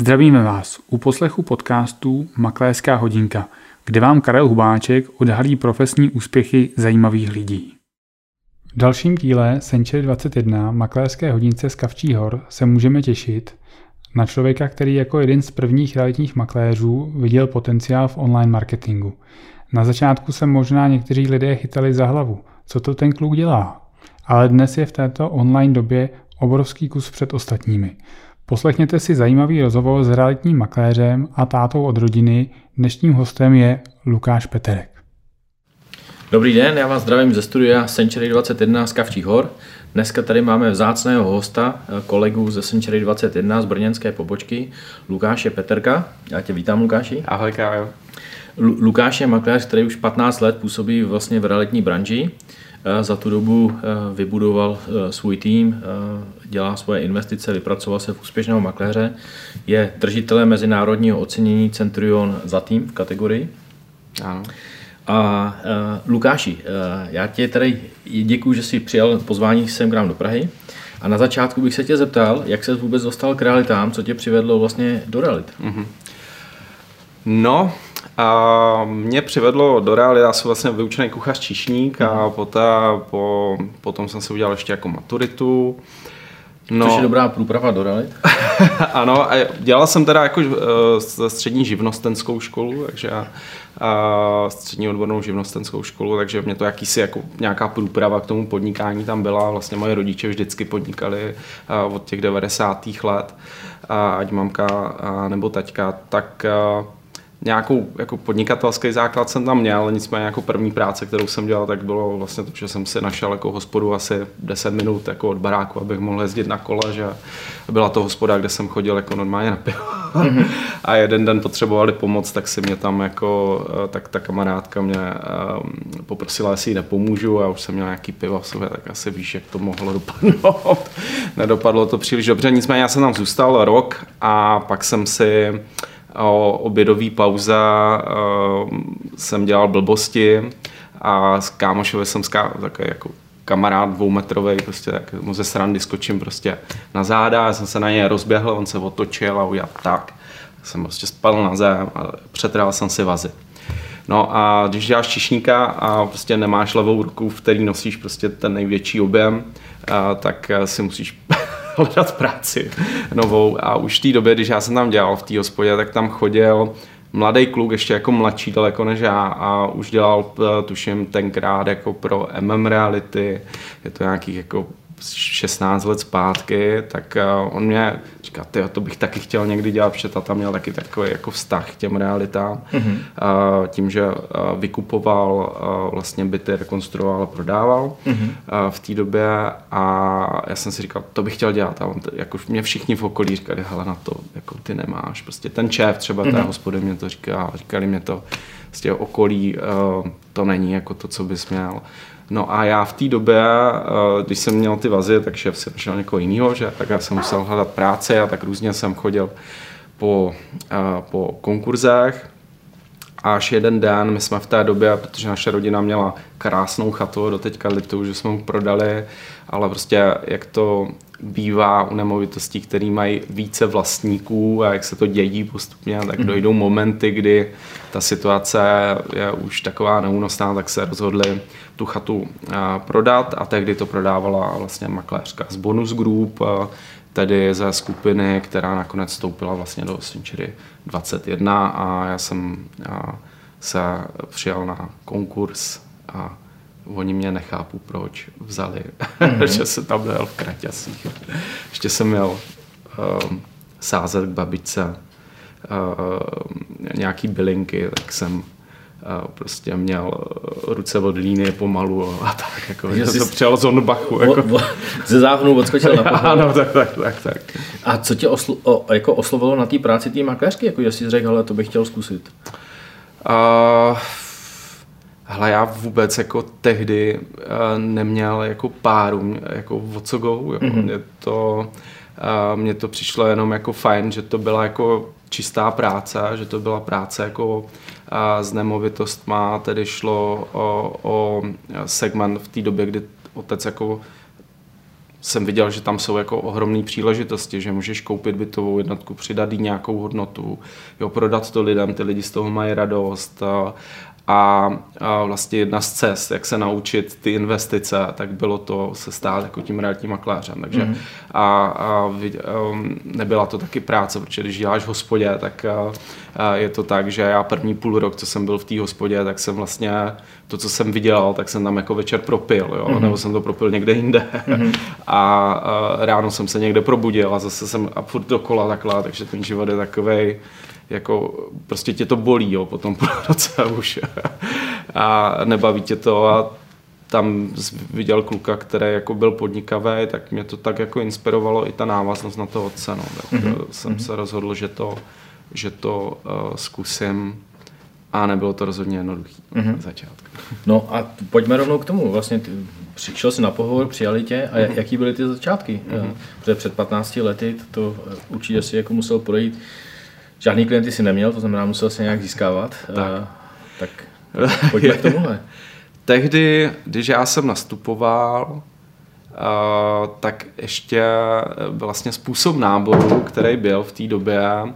Zdravíme vás u poslechu podcastu Makléřská hodinka, kde vám Karel Hubáček odhalí profesní úspěchy zajímavých lidí. V dalším díle Century 21 Makléřské hodince z Kavčí hor se můžeme těšit na člověka, který jako jeden z prvních realitních makléřů viděl potenciál v online marketingu. Na začátku se možná někteří lidé chytali za hlavu. Co to ten kluk dělá? Ale dnes je v této online době obrovský kus před ostatními. Poslechněte si zajímavý rozhovor s realitním makléřem a tátou od rodiny. Dnešním hostem je Lukáš Peterek. Dobrý den, já vás zdravím ze studia Century 21 z Kavčích hor. Dneska tady máme vzácného hosta, kolegu ze Century 21 z brněnské pobočky, Lukáše Peterka. Já tě vítám, Lukáši. Ahoj, Kájo. Lukáš je makléř, který už 15 let působí vlastně v realitní branži. Eh, za tu dobu eh, vybudoval eh, svůj tým, dělá svoje investice, vypracoval se v úspěšného makléře, je držitelem mezinárodního ocenění Centurion za tým v kategorii. Ano. A uh, Lukáši, uh, já ti tady děkuji, že jsi přijal pozvání sem k nám do Prahy. A na začátku bych se tě zeptal, jak se vůbec dostal k realitám, co tě přivedlo vlastně do realit? Mm-hmm. No, a mě přivedlo do reály, já jsem vlastně vyučený kuchař číšník a mhm. poté, po, potom jsem se udělal ještě jako maturitu. No. Což je dobrá průprava do realit. ano, a dělal jsem teda jako uh, střední živnostenskou školu, takže uh, střední odbornou živnostenskou školu, takže mě to jakýsi jako nějaká průprava k tomu podnikání tam byla. Vlastně moje rodiče vždycky podnikali uh, od těch 90. let, uh, ať mamka uh, nebo taťka, tak uh, nějakou jako podnikatelský základ jsem tam měl, nicméně jako první práce, kterou jsem dělal, tak bylo vlastně to, že jsem si našel jako hospodu asi 10 minut jako od baráku, abych mohl jezdit na kole, že byla to hospoda, kde jsem chodil jako normálně na pivo. Mm-hmm. a jeden den potřebovali pomoc, tak si mě tam jako, eh, tak ta kamarádka mě um, poprosila, jestli jí nepomůžu a už jsem měl nějaký pivo v sobě, tak asi víš, jak to mohlo dopadnout. Nedopadlo to příliš dobře, nicméně já jsem tam zůstal rok a pak jsem si o obědové pauze jsem dělal blbosti a s kámošovi jsem ská, takový jako kamarád dvoumetrový, prostě tak mu ze srandy skočím prostě na záda, já jsem se na něj rozběhl, on se otočil a udělal tak. Jsem prostě spadl na zem a přetrhal jsem si vazy. No a když děláš čišníka a prostě nemáš levou ruku, v který nosíš prostě ten největší objem, tak si musíš hledat práci novou a už v té době, když já jsem tam dělal v té hospodě, tak tam chodil mladý kluk, ještě jako mladší daleko než já a už dělal, eh, tuším, tenkrát jako pro MM Reality, je to nějakých jako 16 let zpátky, tak eh, on mě říká, ty, to bych taky chtěl někdy dělat, protože tata měl taky takový jako vztah k těm realitám. Mm-hmm. Tím, že vykupoval vlastně byty, rekonstruoval a prodával mm-hmm. v té době a já jsem si říkal, to bych chtěl dělat a on, jako mě všichni v okolí říkali, hele na to, jako ty nemáš. Prostě ten šéf třeba mm-hmm. té hospody mě to říká, říkali mě to z těch okolí, to není jako to, co bys měl. No a já v té době, eh, když jsem měl ty vazy, tak šéf si našel někoho jiného, že tak já jsem musel hledat práci a tak různě jsem chodil po, eh, po konkurzech. Až jeden den, my jsme v té době, protože naše rodina měla krásnou chatu, do teďka litu, že jsme mu prodali, ale prostě jak to bývá u nemovitostí, které mají více vlastníků a jak se to dědí postupně, tak mhm. dojdou momenty, kdy ta situace je už taková neúnosná, tak se rozhodli tu chatu prodat a tehdy to prodávala vlastně makléřka z Bonus Group, tedy ze skupiny, která nakonec vstoupila vlastně do Century 21 a já jsem se přijal na konkurs a oni mě nechápu, proč vzali, mm-hmm. že se tam dojel v kraťasích. Ještě jsem měl um, sázet k babičce uh, nějaký bylinky, tak jsem uh, prostě měl ruce od líny pomalu a tak, jako, že jsem to přijal z Onbachu. Jako. ze záhonu odskočil na pohled. Ano, tak, tak, tak, tak. A co tě oslo, o, jako oslovilo na té práci té makléřky, jako že jsi řekl, ale to bych chtěl zkusit? Uh, Hele, já vůbec jako tehdy uh, neměl jako páru, jako o co go, jako mm-hmm. mě to, uh, mně to přišlo jenom jako fajn, že to byla jako čistá práce, že to byla práce jako uh, s nemovitostma, tedy šlo o, o segment v té době, kdy otec jako jsem viděl, že tam jsou jako ohromné příležitosti, že můžeš koupit bytovou jednotku, přidat jí nějakou hodnotu, jo, prodat to lidem, ty lidi z toho mají radost a, a, a vlastně jedna z cest, jak se naučit ty investice, tak bylo to se stát jako tím realitním makléřem. Takže mm. a, a, um, nebyla to taky práce, protože když děláš v hospodě, tak a, a je to tak, že já první půl rok, co jsem byl v té hospodě, tak jsem vlastně to, co jsem vydělal, tak jsem tam jako večer propil, jo? Mm. nebo jsem to propil někde jinde. Mm. A, a ráno jsem se někde probudil a zase jsem a furt dokola takhle, takže ten život je takovej, jako prostě tě to bolí jo, po tom půl roce už a nebaví tě to a tam viděl kluka, který jako byl podnikavý, tak mě to tak jako inspirovalo i ta návaznost na to otce. No. Tak mm-hmm. jsem mm-hmm. se rozhodl, že to, že to uh, zkusím a nebylo to rozhodně jednoduché mm-hmm. na začátku. No a pojďme rovnou k tomu. Vlastně ty, přišel jsi na pohovor, přijali tě a mm-hmm. jaký byly ty začátky? Mm-hmm. Protože před 15 lety to, to určitě si jako musel projít Žádný klienty si neměl, to znamená, musel se nějak získávat. Tak, uh, tak pojďme k tomuhle. Tehdy, když já jsem nastupoval, uh, tak ještě vlastně způsob náboru, který byl v té době, uh,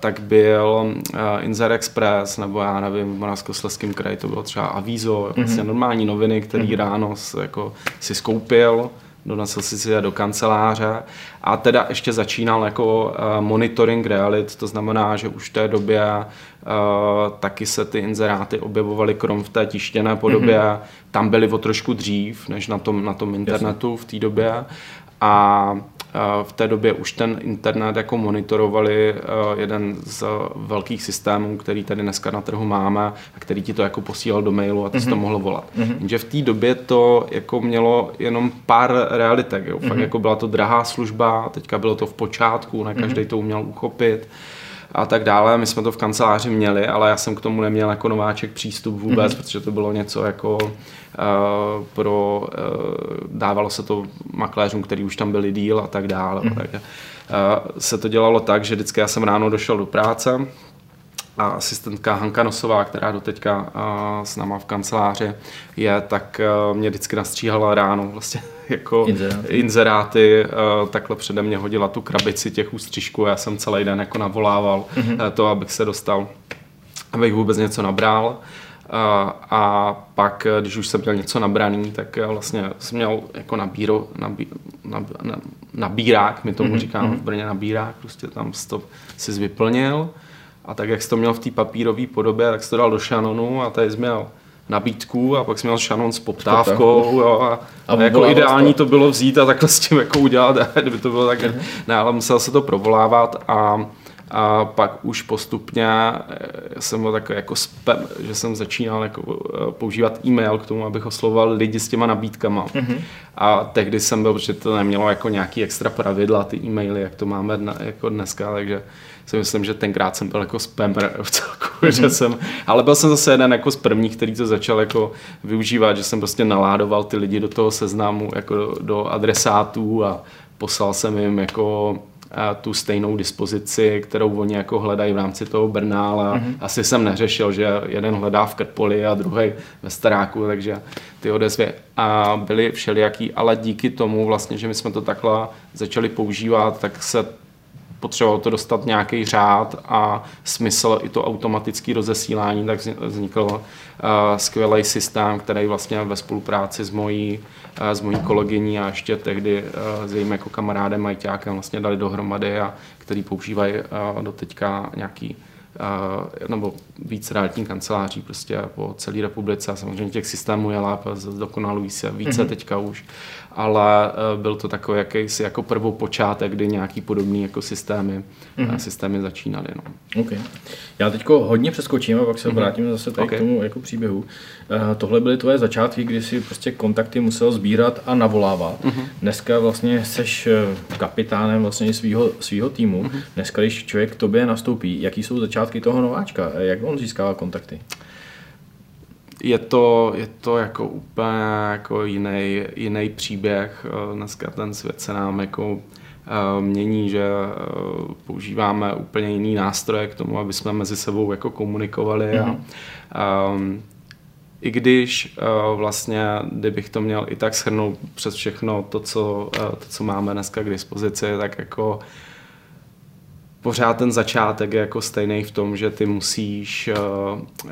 tak byl uh, Inzer Express, nebo já nevím, v Moravskoslezském kraji to bylo třeba Avízo, vlastně mm-hmm. normální noviny, který mm-hmm. ráno jako si skoupil, donesl si si je do kanceláře a teda ještě začínal jako uh, monitoring realit, to znamená, že už v té době uh, taky se ty inzeráty objevovaly krom v té tištěné podobě, mm-hmm. tam byly o trošku dřív, než na tom, na tom internetu Jasně. v té době a v té době už ten internet jako monitorovali eh, jeden z velkých systémů, který tady dneska na trhu máme a který ti to jako posílal do mailu a ty mm-hmm. to mohlo volat. Mm-hmm. Jenže v té době to jako mělo jenom pár realitek. Jo. Fakt mm-hmm. jako byla to drahá služba, teďka bylo to v počátku, ne každý mm-hmm. to uměl uchopit a tak dále. My jsme to v kanceláři měli, ale já jsem k tomu neměl jako nováček přístup vůbec, mm-hmm. protože to bylo něco jako uh, pro, uh, dávalo se to makléřům, který už tam byli díl a tak dále. Mm-hmm. Tak, uh, se to dělalo tak, že vždycky já jsem ráno došel do práce, a asistentka Hanka Nosová, která do teďka s náma v kanceláři je, tak mě vždycky nastříhala ráno vlastně jako inzeráty, inzeráty takhle přede mě hodila tu krabici těch ústřižků já jsem celý den jako navolával mm-hmm. to, abych se dostal, abych vůbec něco nabral. A, a pak, když už jsem měl něco nabraný, tak vlastně jsem měl jako nabíro, nabí, nab, nabírák, my tomu mm-hmm. říkáme v Brně nabírák, prostě tam to si vyplnil a tak, jak jsi to měl v té papírové podobě, tak jsi to dal do šanonu a tady jsi měl nabídku a pak jsi měl šanon s poptávkou jo, a, a, a jako ideální to. to bylo vzít a takhle s tím jako udělat, kdyby to bylo tak, uh-huh. ne, ale musel se to provolávat a a pak už postupně eh, jsem byl takový jako spam, že jsem začínal jako eh, používat e-mail k tomu, abych oslovoval lidi s těma nabídkama. Mm-hmm. A tehdy jsem byl, protože to nemělo jako nějaký extra pravidla, ty e-maily, jak to máme dna, jako dneska, takže si myslím, že tenkrát jsem byl jako spammer v celku, mm-hmm. že jsem, ale byl jsem zase jeden jako z prvních, který to začal jako využívat, že jsem prostě naládoval ty lidi do toho seznamu, jako do, do adresátů a poslal jsem jim jako tu stejnou dispozici, kterou oni jako hledají v rámci toho Brnála. Mm-hmm. Asi jsem neřešil, že jeden hledá v Krpoli a druhý ve Staráku, takže ty odezvy a byly všelijaký, ale díky tomu vlastně, že my jsme to takhle začali používat, tak se potřebovalo to dostat nějaký řád a smysl i to automatické rozesílání, tak vznikl uh, skvělý systém, který vlastně ve spolupráci s mojí, uh, s mojí kolegyní a ještě tehdy uh, s jejím jako kamarádem Majťákem vlastně dali dohromady a který používají uh, do teďka nějaký nebo víc realitní kanceláří prostě po celé republice a samozřejmě těch systémů je lépe, zdokonalují se více mm-hmm. teďka už, ale e, byl to takový jakýsi jako prvou počátek, kdy nějaký podobný jako systémy, mm-hmm. systémy začínaly. No. Okay. Já teď hodně přeskočím a pak se mm-hmm. vrátím zase tady okay. k tomu jako příběhu. Uh, tohle byly tvoje začátky, kdy jsi prostě kontakty musel sbírat a navolávat. Mm-hmm. Dneska vlastně seš kapitánem vlastně svého týmu. Mm-hmm. Dneska, když člověk k tobě nastoupí, jaký jsou začátky toho nováčka? Jak on získává kontakty? je to, je to jako úplně jako jiný, jiný příběh. Dneska ten svět se nám jako eh, mění, že eh, používáme úplně jiný nástroje k tomu, aby jsme mezi sebou jako komunikovali a, mm-hmm. a i když uh, vlastně, kdybych to měl i tak shrnout přes všechno to, co, uh, to, co máme dneska k dispozici, tak jako pořád ten začátek je jako stejný v tom, že ty musíš uh, uh,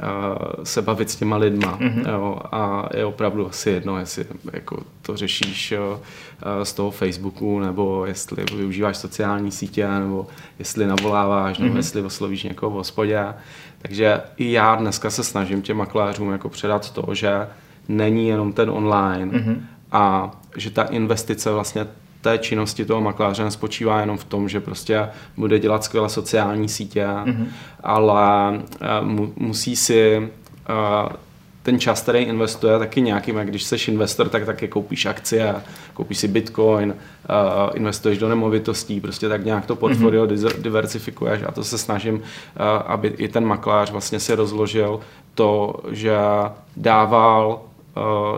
se bavit s těma lidma mm-hmm. jo, a je opravdu asi jedno, jestli jako to řešíš uh, z toho Facebooku nebo jestli využíváš sociální sítě nebo jestli navoláváš mm-hmm. nebo mhm. jestli oslovíš někoho v hospodě. Takže i já dneska se snažím těm makléřům jako předat to, že není jenom ten online mm-hmm. a že ta investice vlastně té činnosti toho makléře nespočívá jenom v tom, že prostě bude dělat skvělé sociální sítě, mm-hmm. ale uh, musí si uh, ten čas, který investuje, taky nějakým, jak když jsi investor, tak taky koupíš akcie, koupíš si bitcoin, uh, investuješ do nemovitostí, prostě tak nějak to portfolio mm-hmm. diversifikuješ a to se snažím, uh, aby i ten makléř vlastně si rozložil to, že dával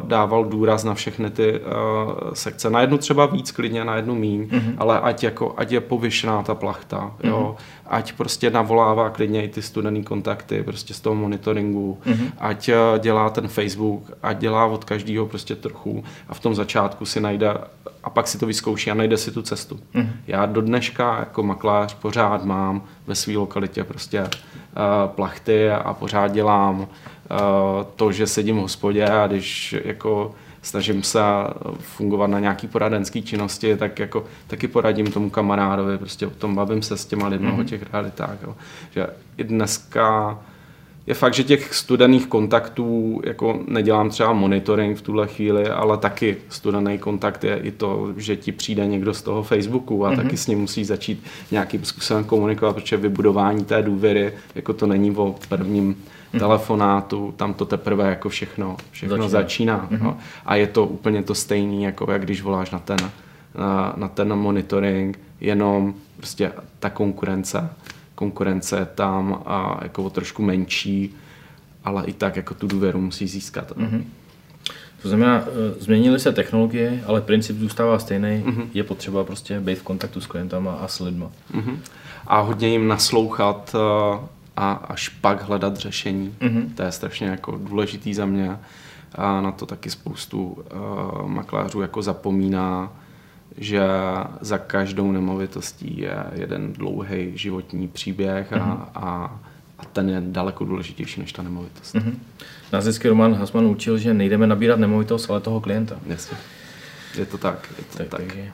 dával důraz na všechny ty uh, sekce. Na jednu třeba víc klidně, na jednu míň, mm-hmm. ale ať, jako, ať je povyšená ta plachta, mm-hmm. jo? ať prostě navolává klidně i ty studený kontakty prostě z toho monitoringu, mm-hmm. ať uh, dělá ten Facebook, ať dělá od každého prostě trochu a v tom začátku si najde a pak si to vyzkouší a najde si tu cestu. Mm-hmm. Já do dneška jako maklář pořád mám ve své lokalitě prostě uh, plachty a pořád dělám Eh, to, že sedím v hospodě a když jako snažím se fungovat na nějaký poradenský činnosti, tak jako taky poradím tomu kamarádovi, prostě o tom bavím se s těma lidmi mm-hmm. o mhm. těch realitách. Jo. Že i dneska je fakt, že těch studených kontaktů jako nedělám třeba monitoring v tuhle chvíli, ale taky studený kontakt je i to, že ti přijde někdo z toho Facebooku a mm-hmm. taky s ním musí začít nějakým způsobem komunikovat, protože vybudování té důvěry, jako to není o prvním mm-hmm. telefonátu, tam to teprve jako všechno, všechno začíná. začíná mm-hmm. no. A je to úplně to stejné, jako jak když voláš na ten, na, na ten monitoring, jenom prostě ta konkurence, konkurence je tam a jako o trošku menší, ale i tak jako tu důvěru musí získat. Mm-hmm. To znamená, e, změnily se technologie, ale princip zůstává stejný. Mm-hmm. Je potřeba prostě být v kontaktu s klientama a s lidma. Mm-hmm. A hodně jim naslouchat e, a až pak hledat řešení. Mm-hmm. To je strašně jako důležitý za mě a na to taky spoustu uh, makléřů jako zapomíná, že za každou nemovitostí je jeden dlouhý životní příběh mm-hmm. a, mhm. a, a ten je daleko důležitější než ta nemovitost. Mm-hmm. Nás vždycky Roman Hasman učil, že nejdeme nabírat nemovitost, ale toho klienta. Jasně. Je to tak. Je to tak. tak. Takže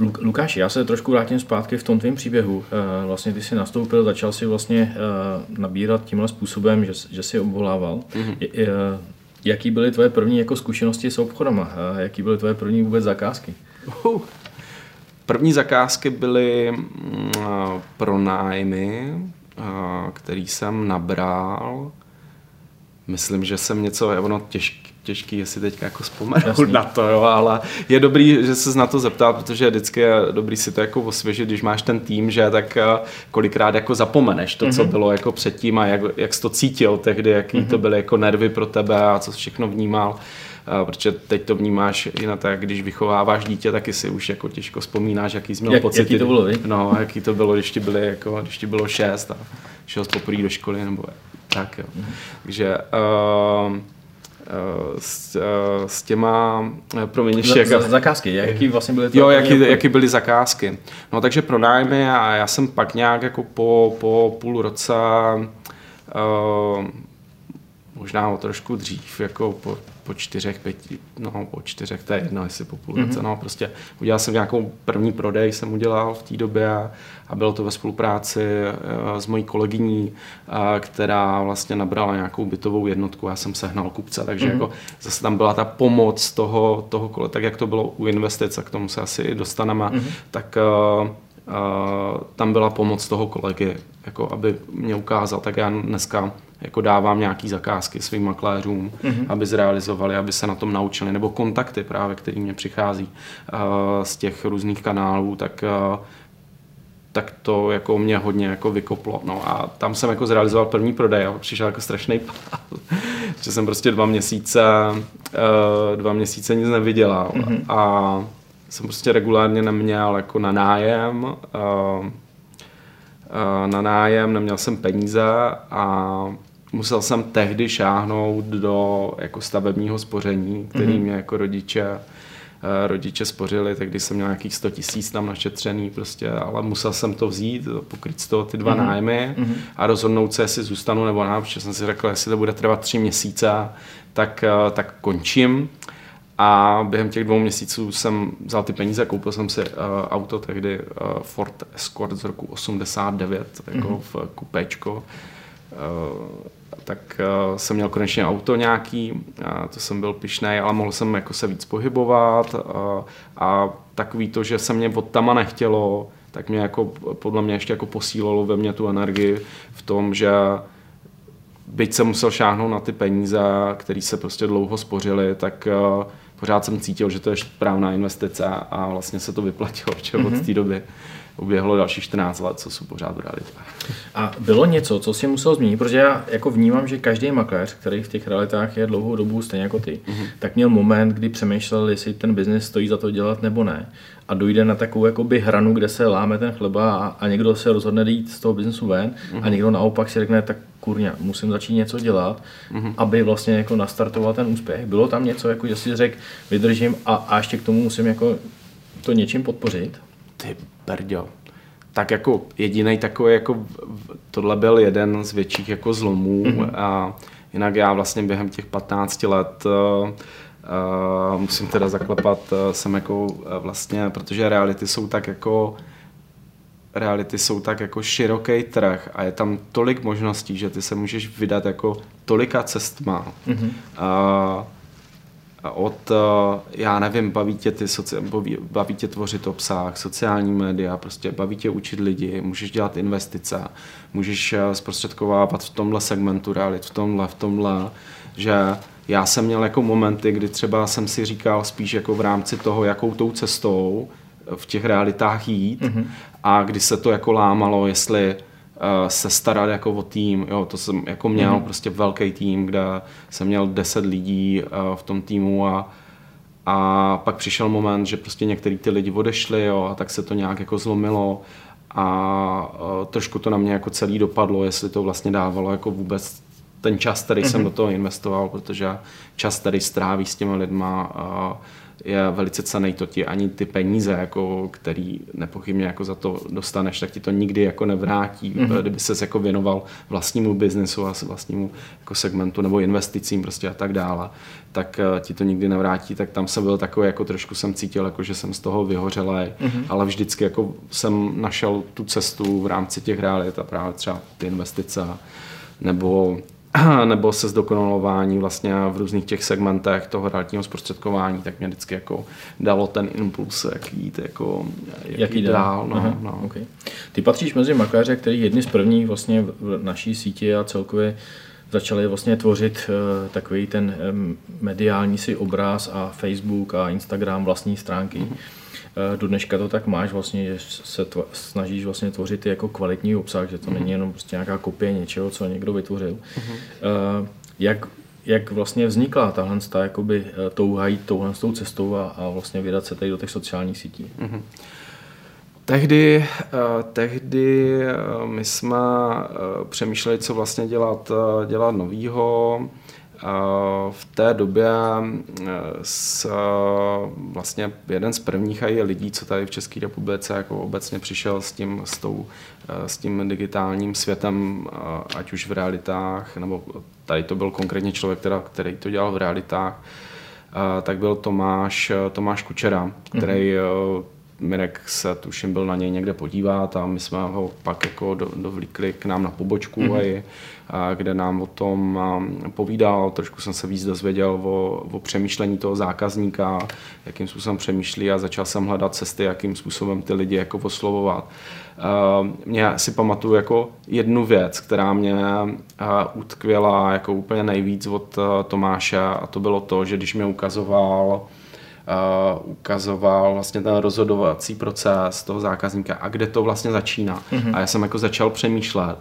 Uh, Lukáši, já se trošku vrátím zpátky v tom tvém příběhu. Uh, vlastně ty jsi nastoupil, začal si vlastně uh, nabírat tímhle způsobem, že, že jsi obvolával. Mm-hmm. Jaký byly tvoje první jako zkušenosti s obchodama? Jaký byly tvoje první vůbec zakázky? Uh, první zakázky byly uh, pronájmy, uh, který jsem nabral. Myslím, že jsem něco, ono těžké těžký, jestli teď jako vzpomenout na to, jo, ale je dobrý, že se na to zeptat, protože vždycky je dobrý si to jako osvěžit, když máš ten tým, že tak eh, kolikrát jako zapomeneš to, mm-hmm. co mhm. bylo jako předtím a jak, jak jsi to cítil tehdy, jaký mm-hmm. to byly jako nervy pro tebe a co jsi všechno vnímal. Uh, protože teď to vnímáš i na to, jak když vychováváš dítě, taky si už jako těžko vzpomínáš, jaký jsi měl jak, pocit. Jaký to bylo, vy? No, jaký to bylo, když ti, byly, jako, když ti bylo šest a šel jsi poprvé do školy, nebo tak jo. Mm-hmm. Takže uh, s, s těma, eh, promiň, ještě jak... Zakázky, jaký vlastně byly Jo, jaký, jaký byly zakázky. No takže pronájmy a já jsem pak nějak jako po, po půl roce uh, možná o trošku dřív, jako po, po čtyřech, pěti, no po čtyřech, to je jedno, jestli po půl roce, mm-hmm. no prostě udělal jsem nějakou první prodej, jsem udělal v té době a, a bylo to ve spolupráci uh, s mojí kolegyní, uh, která vlastně nabrala nějakou bytovou jednotku, já jsem sehnal kupce, takže mm-hmm. jako zase tam byla ta pomoc toho, toho kole, tak jak to bylo u investic, a k tomu se asi dostaneme, mm-hmm. tak uh, tam byla pomoc toho kolegy, jako aby mě ukázal, tak já dneska jako dávám nějaký zakázky svým makléřům, mm-hmm. aby zrealizovali, aby se na tom naučili, nebo kontakty právě, který mě přichází z těch různých kanálů, tak tak to jako mě hodně jako vykoplo. No a tam jsem jako zrealizoval první prodej a přišel jako strašný pád. že jsem prostě dva měsíce, dva měsíce nic nevydělal. Mm-hmm. A jsem prostě regulárně neměl jako na nájem, uh, uh, na nájem, neměl jsem peníze a musel jsem tehdy šáhnout do jako stavebního spoření, který mm-hmm. mě jako rodiče eh, rodiče spořili, tak když jsem měl nějakých 100 tisíc tam našetřený prostě, ale musel jsem to vzít, pokryt z toho ty dva mm-hmm. nájmy mm-hmm. a rozhodnout se, jestli zůstanu nebo ne, protože jsem si řekl, jestli to bude trvat tři měsíce, tak, eh, tak končím. A během těch dvou měsíců jsem vzal ty peníze, koupil jsem si uh, auto tehdy uh, Ford Escort z roku 89, jako mm-hmm. v kupečko. Uh, tak uh, jsem měl konečně auto nějaký, uh, to jsem byl pišnej, ale mohl jsem jako se víc pohybovat uh, a takový to, že se mě od tama nechtělo, tak mě jako podle mě ještě jako posílilo ve mně tu energii v tom, že byť jsem musel šáhnout na ty peníze, které se prostě dlouho spořily, tak uh, pořád jsem cítil, že to je správná investice a vlastně se to vyplatilo, že mm-hmm. od mhm. té doby uběhlo dalších 14 let, co jsou pořád v realitě. A bylo něco, co si musel změnit, protože já jako vnímám, že každý makléř, který v těch realitách je dlouhou dobu stejně jako ty, mm-hmm. tak měl moment, kdy přemýšlel, jestli ten biznis stojí za to dělat nebo ne. A dojde na takovou jakoby hranu, kde se láme ten chleba a, a někdo se rozhodne jít z toho biznesu ven mm-hmm. a mhm. někdo naopak si řekne, tak kurňa, musím začít něco dělat, mm-hmm. aby vlastně jako nastartoval ten úspěch. Bylo tam něco, jako že si řekl, vydržím a, a ještě k tomu musím jako to něčím podpořit? Ty brďo. Tak jako jediný takový, jako tohle byl jeden z větších jako zlomů mm-hmm. a jinak já vlastně během těch 15 let uh, musím teda zaklepat, uh, jsem jako uh, vlastně, protože reality jsou tak jako reality jsou tak jako široký trh a je tam tolik možností, že ty se můžeš vydat jako tolika cestma. Mm-hmm. Uh, od, já nevím, baví tě, ty soci, baví, baví tě tvořit obsah, sociální média, prostě baví tě učit lidi, můžeš dělat investice, můžeš zprostředkovávat v tomhle segmentu realit, v tomhle, v tomhle, že já jsem měl jako momenty, kdy třeba jsem si říkal spíš jako v rámci toho, jakou tou cestou v těch realitách jít mm-hmm. a kdy se to jako lámalo, jestli se starat jako o tým, jo, to jsem jako měl mm-hmm. prostě velký tým, kde jsem měl 10 lidí uh, v tom týmu a a pak přišel moment, že prostě některý ty lidi odešli, jo, a tak se to nějak jako zlomilo a uh, trošku to na mě jako celý dopadlo, jestli to vlastně dávalo jako vůbec ten čas, který mm-hmm. jsem mhm. do toho investoval, protože čas, který stráví s těma lidma, uh, je velice cený, to ti ani ty peníze, jako, který nepochybně jako za to dostaneš, tak ti to nikdy jako nevrátí, mm-hmm. kdyby ses jako věnoval vlastnímu biznesu a vlastnímu jako segmentu nebo investicím prostě a tak dále, tak uh, ti to nikdy nevrátí, tak tam jsem byl takový, jako trošku jsem cítil, jako, že jsem z toho vyhořelý, mm-hmm. ale vždycky jako jsem našel tu cestu v rámci těch realit a právě třeba ty investice nebo nebo se zdokonalování vlastně v různých těch segmentech toho realitního zprostředkování, tak mě vždycky jako dalo ten impuls, jak jít, jako, jak, jak jít dál. No, Aha, no. Okay. Ty patříš mezi makléře, který jedni z prvních vlastně v naší síti a celkově začali vlastně tvořit uh, takový ten um, mediální si obraz a Facebook a Instagram vlastní stránky. Mm-hmm Eh, do dneška to tak máš vlastně, že se tvo, snažíš vlastně tvořit jako kvalitní obsah, že to mm-hmm. není jenom prostě nějaká kopie něčeho, co někdo vytvořil. Mm-hmm. Jak, jak vlastně vznikla tahle jakoby eh, touha jít touhle tou cestou a, a vlastně vydat se tady do těch sociálních sítí? Mm-hmm. Tehdy, tehdy my jsme přemýšleli, co vlastně dělat, dělat novýho. V té době eh, s, vlastně jeden z prvních i lidí, co tady v České republice jako obecně přišel s tím, s, tou, eh, s tím digitálním světem, eh, ať už v realitách, nebo tady to byl konkrétně člověk, teda, který to dělal v realitách, tak byl Tomáš, Tomáš Kučera, který mm-hmm Mirek se tuším byl na něj někde podívat a my jsme ho pak jako do, dovlíkli k nám na pobočku, mm-hmm. a, a kde nám o tom povídal, trošku jsem se víc dozvěděl o, o přemýšlení toho zákazníka, jakým způsobem přemýšlí a začal jsem hledat cesty, jakým způsobem ty lidi jako oslovovat. Uh, mě si pamatuju jako jednu věc, která mě uh, utkvěla jako úplně nejvíc od uh, Tomáše a to bylo to, že když mě ukazoval uh, ukazoval vlastně ten rozhodovací proces toho zákazníka a kde to vlastně začíná. Mm-hmm. A já jsem jako začal přemýšlet,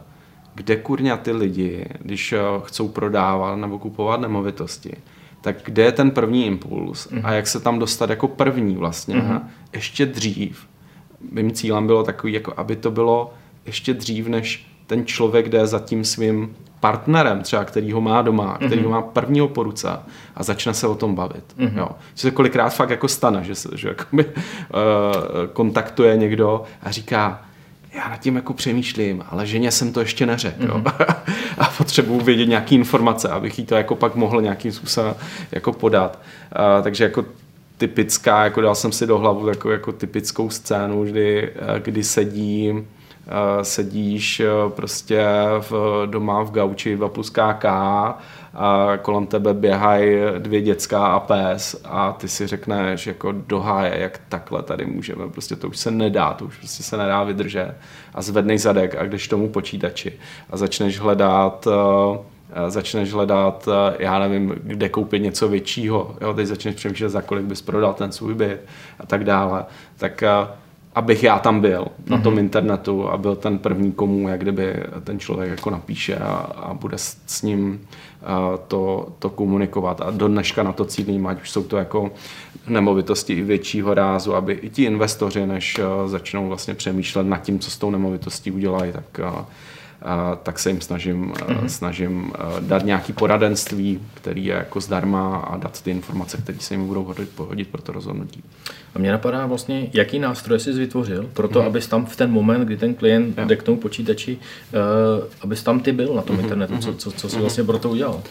kde kurňa ty lidi, když uh, chcou prodávat nebo kupovat nemovitosti, tak kde je ten první impuls mm-hmm. a jak se tam dostat jako první vlastně, mm-hmm. ještě dřív. Mým cílem bylo takový, jako aby to bylo ještě dřív, než ten člověk jde za tím svým partnerem třeba, který ho má doma, který mm-hmm. ho má prvního po ruce a začne se o tom bavit. Mm-hmm. Jo. Což se kolikrát fakt jako stane, že, se, že jakoby, uh, kontaktuje někdo a říká, já nad tím jako přemýšlím, ale ženě jsem to ještě neřekl. Mm-hmm. a potřebuji vědět nějaké informace, abych jí to jako pak mohl nějakým způsobem jako podat. Uh, takže jako typická, jako dal jsem si do hlavu jako, jako typickou scénu, kdy, kdy sedí sedíš prostě v, doma v gauči 2 plus KK a kolem tebe běhají dvě dětská a pes a ty si řekneš jako do háje, jak takhle tady můžeme, prostě to už se nedá, to už prostě se nedá vydržet. A zvednej zadek a jdeš tomu počítači a začneš hledat začneš hledat, já nevím, kde koupit něco většího, jo, teď začneš přemýšlet, za kolik bys prodal ten svůj byt a tak dále, tak abych já tam byl mm-hmm. na tom mhm. internetu a byl ten první komu, jak kdyby ten člověk jako napíše a, a bude s, s ním uh, to, to komunikovat. A do dneška na to cílím, ať už jsou to jako nemovitosti i většího rázu, aby i ti investoři, než uh, začnou vlastně přemýšlet nad tím, co s tou nemovitostí udělají, tak uh, tak se jim snažím, mm-hmm. snažím dát nějaký poradenství, který je jako zdarma a dát ty informace, které se jim budou hodit, pohodit pro to rozhodnutí. A mě napadá vlastně, jaký nástroj jsi vytvořil pro to, mm-hmm. abys tam v ten moment, kdy ten klient jde k tomu počítači, uh, abys tam ty byl na tom mm-hmm. internetu, co, co, co jsi mm-hmm. vlastně pro to udělal? Uh,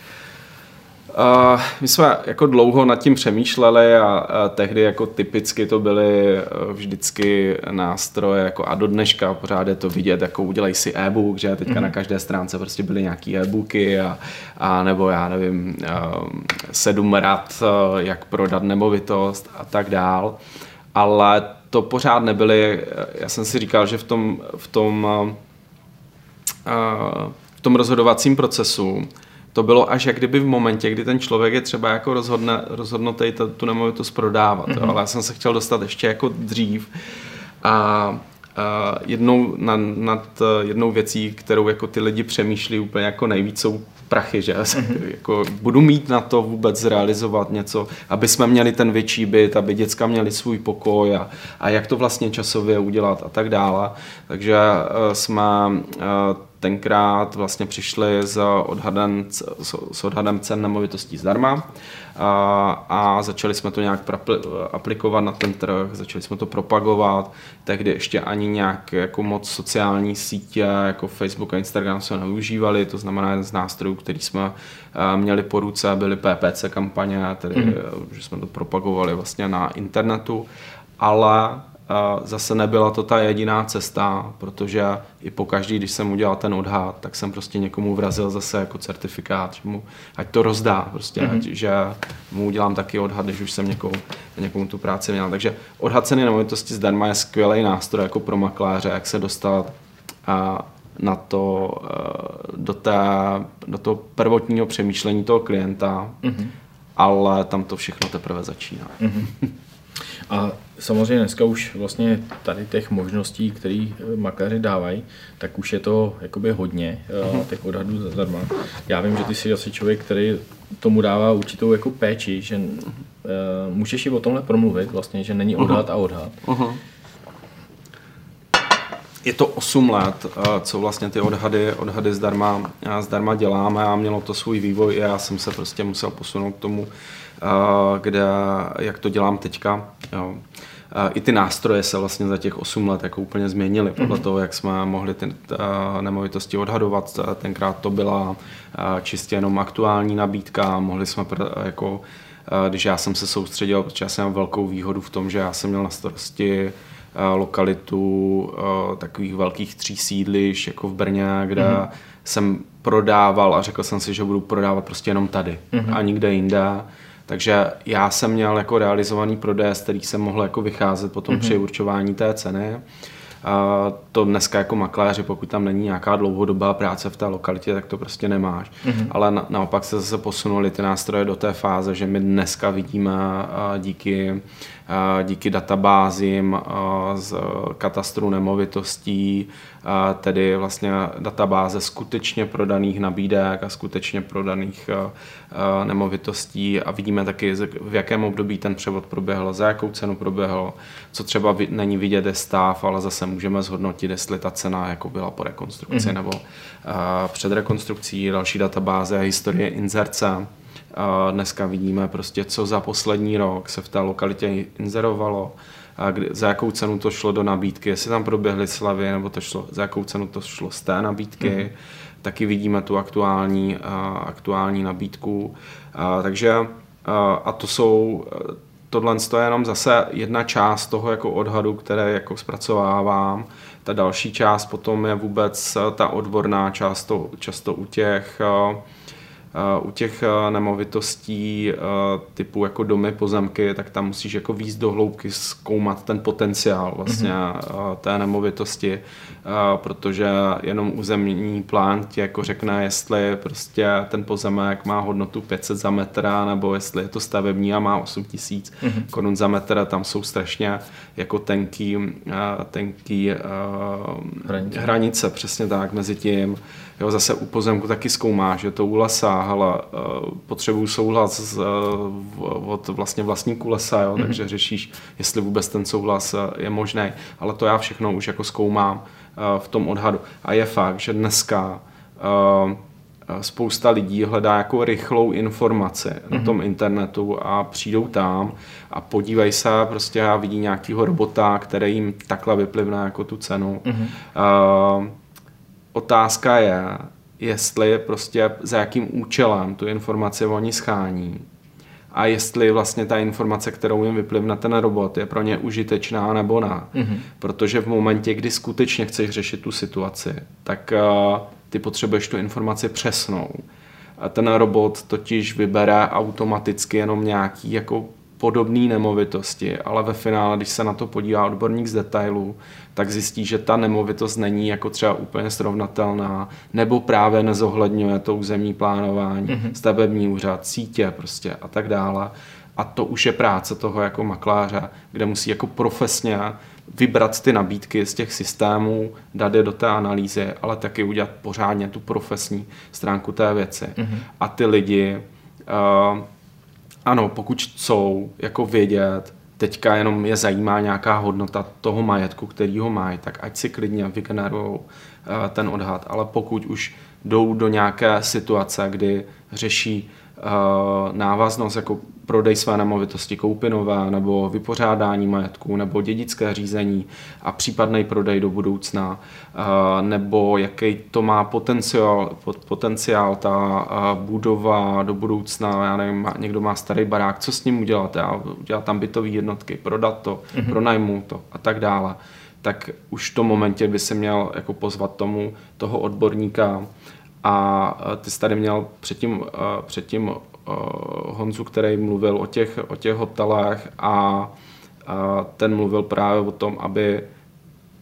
my jsme jako dlouho nad tím přemýšleli a, a tehdy jako typicky to byly e, vždycky nástroje jako a do dneška pořád je to vidět, jako udělej si e-book, že teďka mm-hmm. na každé stránce prostě byly nějaký e-booky a, a nebo já nevím, uh, sedm rad, uh, jak prodat nemovitost a tak dál. Ale to pořád nebyly, já jsem si říkal, že v tom, v tom, uh, v tom rozhodovacím procesu to bylo až jak kdyby v momentě, kdy ten člověk je třeba jako rozhodne, rozhodnutý tu nemovitost prodávat. Mm-hmm. Jo? Mhm. Ale já jsem se chtěl dostat ještě jako dřív. A, a jednou, nad, nad jednou věcí, kterou jako ty lidi přemýšlí úplně jako nejvíc, jsou prachy, že mm-hmm. jako budu mít na to vůbec zrealizovat něco, aby jsme měli ten větší byt, aby děcka měli svůj pokoj a, a jak to vlastně časově udělat a tak dále. Takže uh, jsme uh, tenkrát vlastně přišli s odhadem, s odhadem cen nemovitostí zdarma a, a začali jsme to nějak aplikovat na ten trh, začali jsme to propagovat, tehdy ještě ani nějak jako moc sociální sítě jako Facebook a Instagram se neužívali, to znamená jeden z nástrojů, který jsme měli po ruce, byly PPC kampaně, tedy mm. že jsme to propagovali vlastně na internetu, ale zase nebyla to ta jediná cesta, protože i po každý, když jsem udělal ten odhad, tak jsem prostě někomu vrazil zase jako certifikát, že mu, ať to rozdá, prostě, mm-hmm. ať, že mu udělám taky odhad, když už jsem někomu, někomu tu práci měl. Takže odhad ceny nemovitosti zdarma je skvělý nástroj jako pro makléře, jak se dostat a, na to, e, do, té, do toho prvotního přemýšlení toho klienta, mm-hmm. ale tam to všechno teprve začíná. Mm-hmm. A samozřejmě dneska už vlastně tady těch možností, které eh, makléři dávají, tak už je to jakoby hodně uh-huh. těch odhadů zadarma. Já vím, že ty jsi asi člověk, který tomu dává určitou jako péči, že uh, můžeš i o tomhle promluvit vlastně, že není odhad uh-huh. a odhad. Uh-huh. Je to 8 let, co vlastně ty odhady, odhady zdarma, zdarma děláme a mělo to svůj vývoj. Já jsem se prostě musel posunout k tomu, kde, jak to dělám teďka. Jo. I ty nástroje se vlastně za těch 8 let jako úplně změnily podle mm-hmm. toho, jak jsme mohli ty nemovitosti odhadovat. Tenkrát to byla čistě jenom aktuální nabídka, mohli jsme jako když já jsem se soustředil, protože já jsem měl velkou výhodu v tom, že já jsem měl na starosti lokalitu takových velkých tří sídliš, jako v Brně, kde mm-hmm. jsem prodával a řekl jsem si, že budu prodávat prostě jenom tady mm-hmm. a nikde jinde. Takže já jsem měl jako realizovaný prodej, z kterých jsem mohl jako vycházet potom mm-hmm. při určování té ceny. A to dneska jako makléři, pokud tam není nějaká dlouhodobá práce v té lokalitě, tak to prostě nemáš. Mm-hmm. Ale na, naopak se zase posunuli ty nástroje do té fáze, že my dneska vidíme díky díky databázím z katastru nemovitostí, tedy vlastně databáze skutečně prodaných nabídek a skutečně prodaných nemovitostí a vidíme taky, v jakém období ten převod proběhl, za jakou cenu proběhl, co třeba není vidět je stav, ale zase můžeme zhodnotit, jestli ta cena jako byla po rekonstrukci mm-hmm. nebo uh, před rekonstrukcí. Další databáze historie inzerce. Dneska vidíme prostě, co za poslední rok se v té lokalitě inzerovalo, a kdy, za jakou cenu to šlo do nabídky, jestli tam proběhly slavy, nebo to šlo, za jakou cenu to šlo z té nabídky. Mm-hmm. Taky vidíme tu aktuální, uh, aktuální nabídku. Uh, takže uh, a to jsou tohle je jenom zase jedna část toho jako odhadu, které jako zpracovávám. Ta další část potom je vůbec ta odborná část, to, často u těch uh, u těch eh, nemovitostí eh, typu jako domy, pozemky, tak tam musíš jako víc do hloubky zkoumat ten potenciál vlastně mm-hmm. té nemovitosti, protože jenom územní plán ti jako řekne, jestli prostě ten pozemek má hodnotu 500 za metr, nebo jestli je to stavební a má 8 tisíc mm-hmm. korun za metr, tam jsou strašně jako tenký, tenký hranice. hranice, přesně tak, mezi tím, Jo, zase u pozemku taky zkoumá, že to u lesa, hele, eh, potřebuju souhlas z, eh, od vlastně vlastníků lesa, jo, mm-hmm. takže řešíš, jestli vůbec ten souhlas eh, je možný, ale to já všechno už jako zkoumám v tom odhadu. A je fakt, že dneska spousta lidí hledá jako rychlou informaci mm-hmm. na mhm. tom internetu a přijdou tam a podívají se prostě a vidí nějakýho robota, který jim takhle vyplivne jako tu cenu. Mm-hmm. Uh, Otázka je, jestli prostě za jakým účelem tu informaci oni schání a jestli vlastně ta informace, kterou jim vyplivne ten robot, je pro ně užitečná nebo ne. Mm-hmm. Protože v momentě, kdy skutečně chceš řešit tu situaci, tak uh, ty potřebuješ tu informaci přesnou. A ten robot totiž vybere automaticky jenom nějaký jako podobné nemovitosti, ale ve finále, když se na to podívá odborník z detailů, tak zjistí, že ta nemovitost není jako třeba úplně srovnatelná, nebo právě nezohledňuje to územní plánování, mm-hmm. stavební úřad, sítě prostě a tak dále. A to už je práce toho jako makláře, kde musí jako profesně vybrat ty nabídky z těch systémů, dát je do té analýzy, ale taky udělat pořádně tu profesní stránku té věci. Mm-hmm. A ty lidi, uh, ano, pokud chcou jako vědět, teďka jenom je zajímá nějaká hodnota toho majetku, který ho mají, tak ať si klidně vygenerují uh, ten odhad. Ale pokud už jdou do nějaké situace, kdy řeší návaznost jako prodej své nemovitosti, koupy nové, nebo vypořádání majetku, nebo dědické řízení a případný prodej do budoucna, nebo jaký to má potenciál, potenciál ta budova do budoucna, já nevím, někdo má starý barák, co s ním udělat, já, udělat tam bytové jednotky, prodat to, mm-hmm. pronajmout to a tak dále tak už v tom momentě by se měl jako pozvat tomu toho odborníka a ty jsi tady měl předtím, předtím Eh, Honzu, který mluvil o těch, o těch hotelech a, ten mluvil právě o tom, aby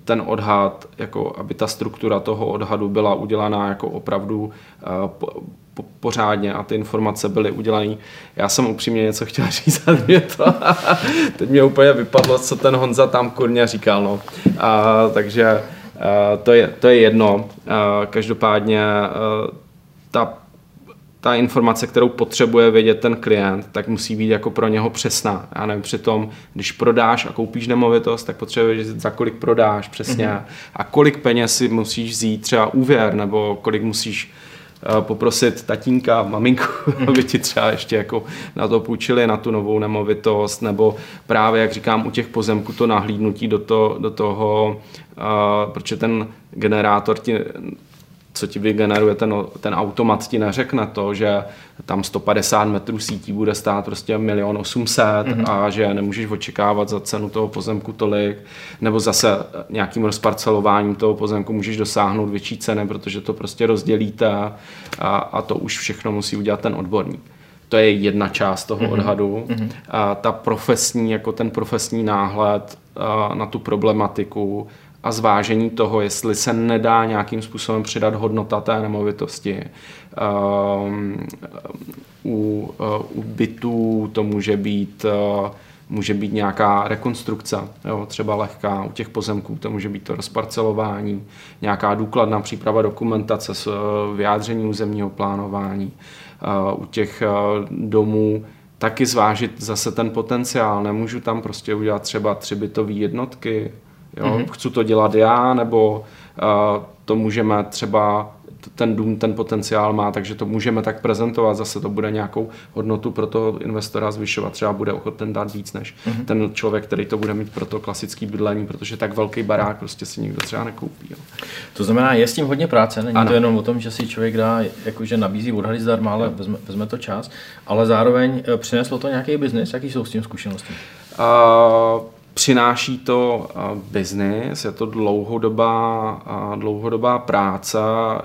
ten odhad, jako aby ta struktura toho odhadu byla udělaná jako opravdu po, po, pořádně a ty informace byly udělané. Já jsem upřímně něco chtěl říct, ale mě to, teď mě úplně vypadlo, co ten Honza tam kurně říkal. No. A, takže to, je, to je jedno. Uh, každopádně uh, ta ta informace, kterou potřebuje vědět ten klient, tak musí být jako pro něho přesná. Já nevím, přitom, když prodáš a koupíš nemovitost, tak potřebuješ za kolik prodáš přesně mm-hmm. a kolik peněz si musíš vzít třeba úvěr, nebo kolik musíš poprosit tatínka, maminku, aby ti třeba ještě jako na to půjčili, na tu novou nemovitost, nebo právě, jak říkám, u těch pozemků to nahlídnutí do, to, do toho, uh, protože ten generátor ti co ti vygeneruje ten, ten automat, ti neřekne to, že tam 150 metrů sítí bude stát prostě milion 800 mm-hmm. a že nemůžeš očekávat za cenu toho pozemku tolik, nebo zase nějakým rozparcelováním toho pozemku můžeš dosáhnout větší ceny, protože to prostě rozdělíte a, a to už všechno musí udělat ten odborník. To je jedna část toho mm-hmm. odhadu. Mm-hmm. A ta profesní, jako ten profesní náhled na tu problematiku, a zvážení toho, jestli se nedá nějakým způsobem přidat hodnota té nemovitosti. Um, u, uh, u bytů to může být uh, může být nějaká rekonstrukce, jo, třeba lehká, u těch pozemků to může být to rozparcelování, nějaká důkladná příprava dokumentace s uh, vyjádření územního plánování, u těch domů taky zvážit zase ten potenciál, nemůžu tam prostě udělat třeba tři bytové jednotky, Jo? Mm-hmm. Chci to dělat já, nebo uh, to můžeme třeba ten dům ten potenciál má, takže to můžeme tak prezentovat, zase to bude nějakou hodnotu pro toho investora zvyšovat, třeba bude ochoten dát víc než mm-hmm. ten člověk, který to bude mít pro to klasický bydlení, protože tak velký barák prostě si nikdo třeba nekoupí. Jo. To znamená, je s tím hodně práce, není ano. to jenom o tom, že si člověk dá, jakože nabízí odhady zdarma, ale vezme, vezme to čas, ale zároveň eh, přineslo to nějaký biznis, jaký jsou s tím zkušenosti? Uh, Přináší to biznis, je to dlouhodobá, dlouhodobá práce,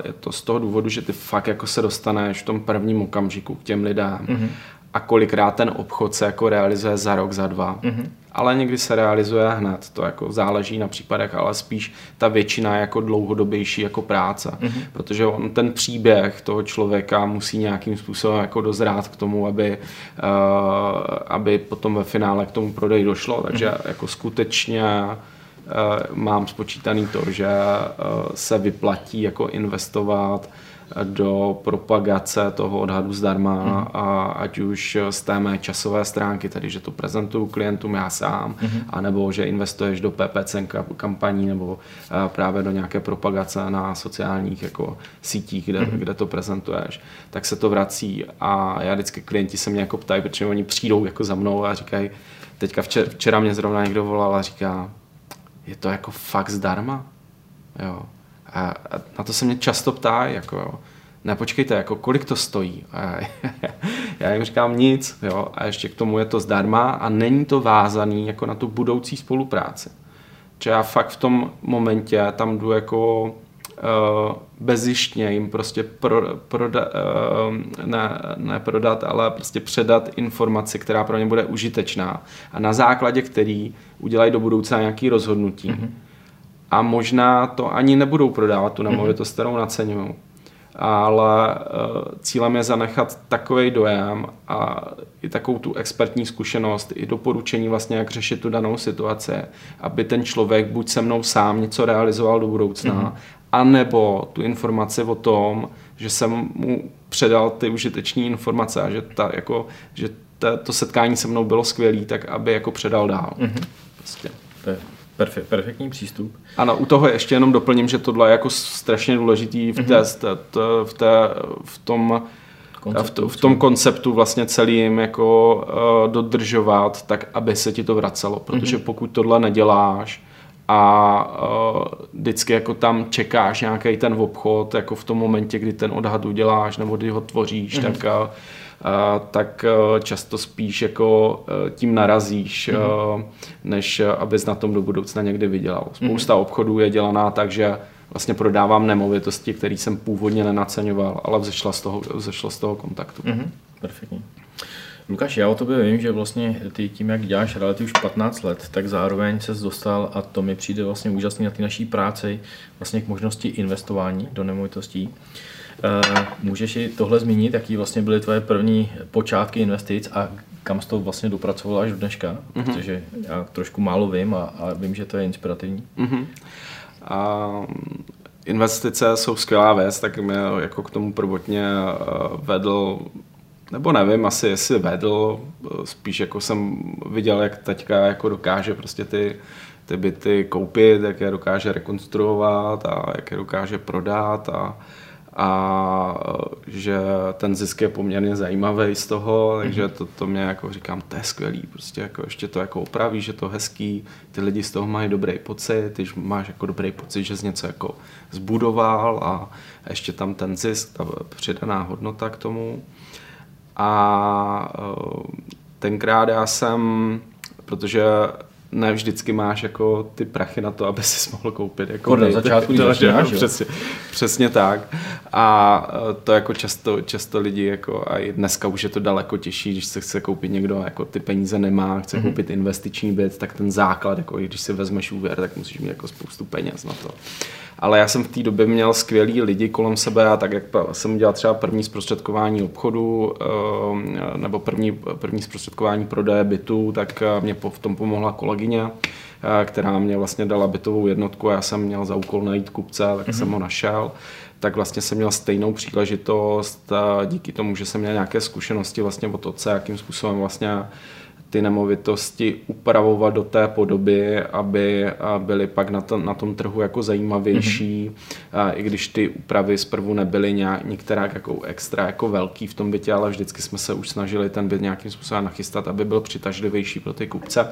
je to z toho důvodu, že ty fakt jako se dostaneš v tom prvním okamžiku k těm lidem. Mm-hmm a kolikrát ten obchod se jako realizuje za rok, za dva. Mm-hmm. Ale někdy se realizuje hned, to jako záleží na případech, ale spíš ta většina je jako dlouhodobější jako práce, mm-hmm. protože on ten příběh toho člověka musí nějakým způsobem jako dozrát k tomu, aby, uh, aby potom ve finále k tomu prodeji došlo, takže mm-hmm. jako skutečně uh, mám spočítaný to, že uh, se vyplatí jako investovat do propagace toho odhadu zdarma, mm. a ať už z té mé časové stránky, tedy že to prezentuju klientům já sám, mm. anebo že investuješ do PPC kampaní nebo právě do nějaké propagace na sociálních jako sítích, kde, mm. kde to prezentuješ, tak se to vrací a já vždycky klienti se mě jako ptají, protože oni přijdou jako za mnou a říkají, teďka včera, včera mě zrovna někdo volal a říká, je to jako fakt zdarma? Jo. A, na to se mě často ptá, jako ne, počkejte, jako kolik to stojí? A já, jim říkám nic, jo, a ještě k tomu je to zdarma a není to vázaný jako na tu budoucí spolupráci. Že já fakt v tom momentě tam jdu jako uh, jim prostě pro, proda, uh, ne, ne prodat, ale prostě předat informaci, která pro ně bude užitečná a na základě který udělají do budoucna nějaké rozhodnutí. Mm-hmm a možná to ani nebudou prodávat tu nemovitost, kterou naceňují. Ale uh, cílem je zanechat takový dojem a i takovou tu expertní zkušenost, i doporučení vlastně, jak řešit tu danou situaci, aby ten člověk buď se mnou sám něco realizoval do budoucna, mm-hmm. anebo tu informaci o tom, že jsem mu předal ty užiteční informace a že, ta, jako, že ta, to setkání se mnou bylo skvělé, tak aby jako předal dál. Mm-hmm. Prostě. To je Perfekt, perfektní přístup. Ano, u toho ještě jenom doplním, že tohle je jako strašně důležitý v, té, mm-hmm. v, té, v tom konceptu, v, v tom konceptu vlastně celým jako uh, dodržovat, tak aby se ti to vracelo, protože mm-hmm. pokud tohle neděláš a uh, vždycky jako tam čekáš nějaký ten obchod, jako v tom momentě, kdy ten odhad uděláš nebo kdy ho tvoříš, mm-hmm. tak uh, tak e, často spíš jako e, tím narazíš, mm-hmm. než abys na tom do budoucna někdy vydělal. Spousta mm-hmm. obchodů je dělaná tak, že vlastně prodávám nemovitosti, které jsem původně nenaceňoval, ale vzešla z toho, vzešla z toho kontaktu. Mm-hmm. Perfektní. Lukáš, já o tobě vím, že vlastně ty tím, jak děláš reality už 15 let, tak zároveň se dostal, a to mi přijde vlastně úžasný na té naší práci, vlastně k možnosti investování do nemovitostí. Eh, můžeš i tohle zmínit, jaký vlastně byly tvoje první počátky investic a kam jsi to vlastně dopracoval až do dneška? Mm-hmm. Protože já trošku málo vím a, a vím, že to je inspirativní. Mm-hmm. A investice jsou skvělá věc, tak mě jako k tomu prvotně eh, vedl nebo nevím, asi jestli vedl, spíš jako jsem viděl, jak teďka jako dokáže prostě ty, ty byty koupit, jak je dokáže rekonstruovat a jak je dokáže prodat a, a že ten zisk je poměrně zajímavý z toho, takže mhm. to, to mě jako říkám, to je skvělý, prostě jako ještě to jako opraví, že to hezký, ty lidi z toho mají dobrý pocit, když máš jako dobrý pocit, že jsi něco jako zbudoval a ještě tam ten zisk, ta přidaná hodnota k tomu. A e, tenkrát já jsem, protože ne vždycky máš jako ty prachy na to, aby si mohl koupit. Jako na začátku to, začínáš, přesně, přesně tak. A e, to jako často, často lidi jako a i dneska už je to daleko těžší, když se chce koupit někdo jako ty peníze nemá, chce mm-hmm. koupit investiční byt, tak ten základ, jako když si vezmeš úvěr, tak musíš mít jako spoustu peněz na to ale já jsem v té době měl skvělý lidi kolem sebe a tak jak jsem dělal třeba první zprostředkování obchodu ehm, nebo první, první zprostředkování prodeje bytu, tak eh, mě v tom pomohla kolegyně, eh, která mě vlastně dala bytovou jednotku a já jsem měl za úkol najít kupce, tak mm-hmm. jsem ho našel tak vlastně jsem měl stejnou příležitost díky tomu, že jsem měl nějaké zkušenosti vlastně o to, jakým způsobem vlastně ty nemovitosti upravovat do té podoby, aby byly pak na, to, na tom trhu jako zajímavější, mm-hmm. i když ty úpravy zprvu nebyly nějak, některá jako extra jako velký v tom bytě, ale vždycky jsme se už snažili ten byt nějakým způsobem nachystat, aby byl přitažlivější pro ty kupce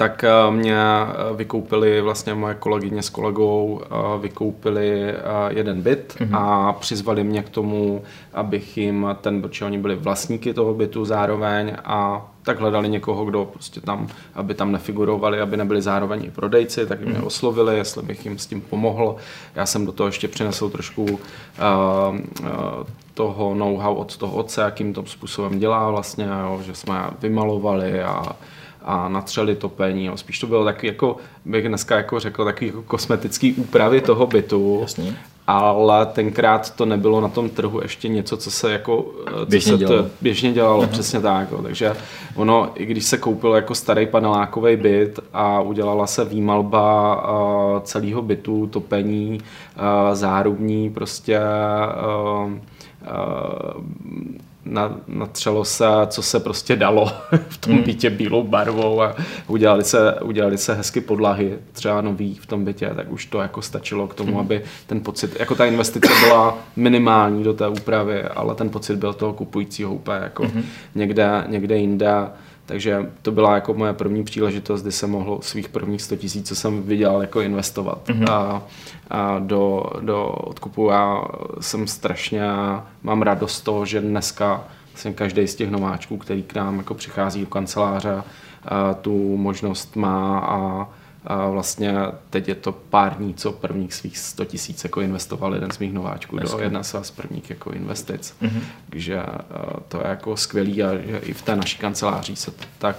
tak eh, mě eh, vykoupili vlastně moje kolegyně s kolegou, eh, vykoupili jeden byt mm-hmm. a přizvali mě k tomu, abych jim ten, protože oni byli vlastníky toho bytu zároveň a tak hledali někoho, kdo prostě tam, aby tam nefigurovali, aby nebyli zároveň i prodejci, tak mě mm. oslovili, jestli bych jim s tím pomohl. Já jsem do toho ještě přinesl trošku uh, uh, toho know-how od toho otce, jakým to způsobem dělá vlastně, jo, že jsme vymalovali a a natřeli topení. Jo. Spíš to bylo taky jako, bych dneska jako řekl, takový jako kosmetický úpravy toho bytu. Jasně. Ale tenkrát to nebylo na tom trhu ještě něco, co se jako co běžně, se dělalo. To běžně dělalo, přesně tak. Jo. Takže ono, i když se koupil jako starý panelákový byt a udělala se výmalba uh, celého bytu, topení, uh, zárubní, prostě uh, na, natřelo se, co se prostě dalo v tom hmm. bytě bílou barvou a udělali se, udělali se hezky podlahy, třeba nový v tom bytě, tak už to jako stačilo k tomu, hmm. aby ten pocit, jako ta investice byla minimální do té úpravy, ale ten pocit byl toho kupujícího úplně jako hmm. někde, někde jinde takže to byla jako moje první příležitost, kdy jsem mohl svých prvních 100 tisíc, co jsem viděl, jako investovat mm-hmm. a, a do, do odkupu. Já jsem strašně, mám radost z toho, že dneska jsem každý z těch nováčků, který k nám jako přichází do kanceláře, a tu možnost má a a vlastně teď je to pár dní, co prvních svých 100 tisíc jako investoval jeden z mých nováčků Hezky. do jedna z prvních jako investic. Mm-hmm. Takže to je jako skvělý a že i v té naší kanceláři se to tak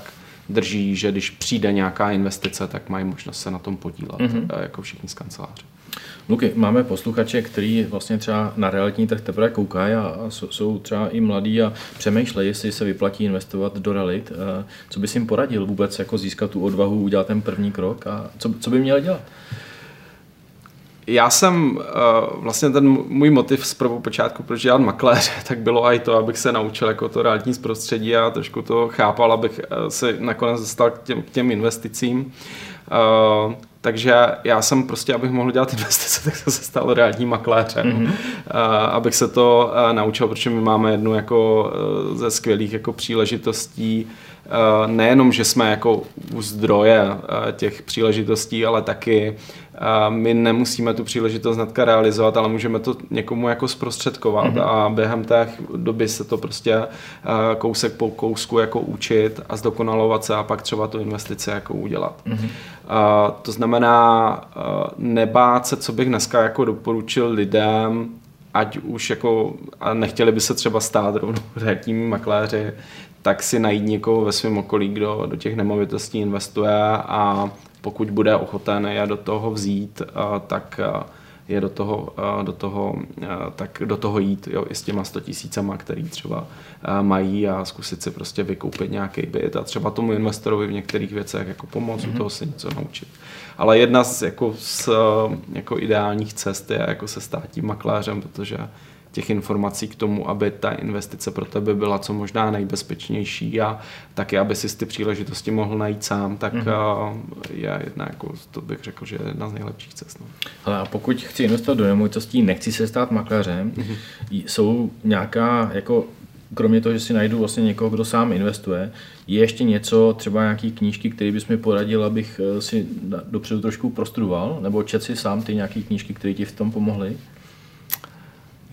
drží, že když přijde nějaká investice, tak mají možnost se na tom podílet, mm-hmm. jako všichni z kanceláře. Luky, máme posluchače, který vlastně třeba na realitní trh teprve koukají a jsou třeba i mladí a přemýšlejí, jestli se vyplatí investovat do realit. Co bys jim poradil vůbec jako získat tu odvahu, udělat ten první krok a co, co by měli dělat? Já jsem uh, vlastně ten můj motiv z prvopočátku, proč dělat makléře, tak bylo i to, abych se naučil jako to realitní prostředí a trošku to chápal, abych se nakonec dostal k těm, k těm investicím. Takže já jsem prostě, abych mohl dělat investice, tak jsem se stal realitním makléřem, mm-hmm. abych se to uh, naučil, protože my máme jednu jako uh, ze skvělých jako příležitostí, nejenom, že jsme jako u zdroje uh, těch příležitostí, ale taky my nemusíme tu příležitost hnedka realizovat, ale můžeme to někomu jako zprostředkovat mm-hmm. a během té doby se to prostě kousek po kousku jako učit a zdokonalovat se a pak třeba tu investici jako udělat. Mm-hmm. To znamená nebát se, co bych dneska jako doporučil lidem, ať už jako a nechtěli by se třeba stát rovnou realitními makléři, tak si najít někoho ve svém okolí, kdo do těch nemovitostí investuje a pokud bude ochoten je do toho vzít, tak je do toho, do toho, tak do toho jít jo, i s těma 100 tisícama, který třeba mají a zkusit si prostě vykoupit nějaký byt a třeba tomu investorovi v některých věcech jako pomoct, mm-hmm. toho se něco naučit. Ale jedna z, jako, z jako ideálních cest je jako se stát tím makléřem, protože těch informací k tomu, aby ta investice pro tebe byla co možná nejbezpečnější a taky, aby si ty příležitosti mohl najít sám, tak mm-hmm. je jedna, jako, to bych řekl, že je jedna z nejlepších cest. No. Ale a pokud chci investovat do nemovitostí, nechci se stát makléřem, mm-hmm. jsou nějaká jako kromě toho, že si najdu vlastně někoho, kdo sám investuje, je ještě něco, třeba nějaký knížky, které bys mi poradil, abych eh, si dopředu trošku prostudoval, nebo čet si sám ty nějaké knížky, které ti v tom pomohly?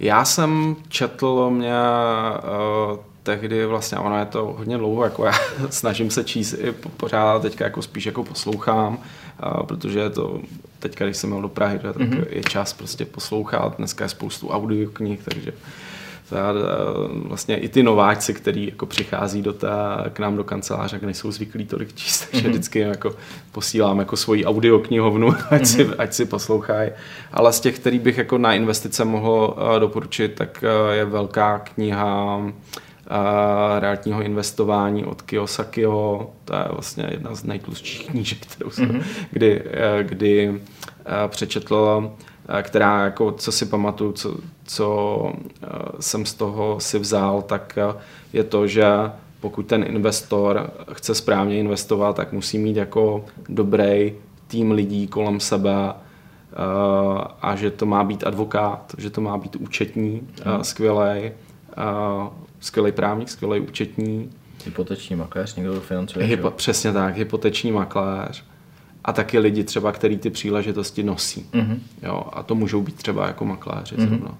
Já jsem četl mě uh, tehdy vlastně, ono je to hodně dlouho, jako já snažím se číst i pořád, teďka jako spíš jako poslouchám, uh, protože je to, teďka když jsem měl do Prahy, tak mm-hmm. je čas prostě poslouchat, dneska je spoustu audioknih, takže já, vlastně i ty nováčci, který jako přichází do té, k nám do kanceláře, jak nejsou zvyklí tolik číst, takže mm-hmm. vždycky jako posílám jako svoji audioknihovnu, ať, mm-hmm. si, mhm. ať si poslouchají. Ale z těch, který bych jako na investice mohl uh, doporučit, tak uh, je velká kniha uh, realitního investování od Kiyosakiho. To je vlastně jedna z nejtlustších knížek, kterou jsem mm-hmm. kdy, kdy přečetl která, jako, co si pamatuju, co, co jsem z toho si vzal, tak je to, že pokud ten investor chce správně investovat, tak musí mít jako dobrý tým lidí kolem sebe, Eh, a že to má být advokát, že to má být účetní, hmm. skvělý, skvělý právník, skvělý účetní. Hypoteční makléř, někdo to financuje? Hypo, přesně tak, hypoteční makléř. A taky lidi třeba, který ty příležitosti nosí. Mm-hmm. Jo, a to můžou být třeba jako makléři mm-hmm. zrovna.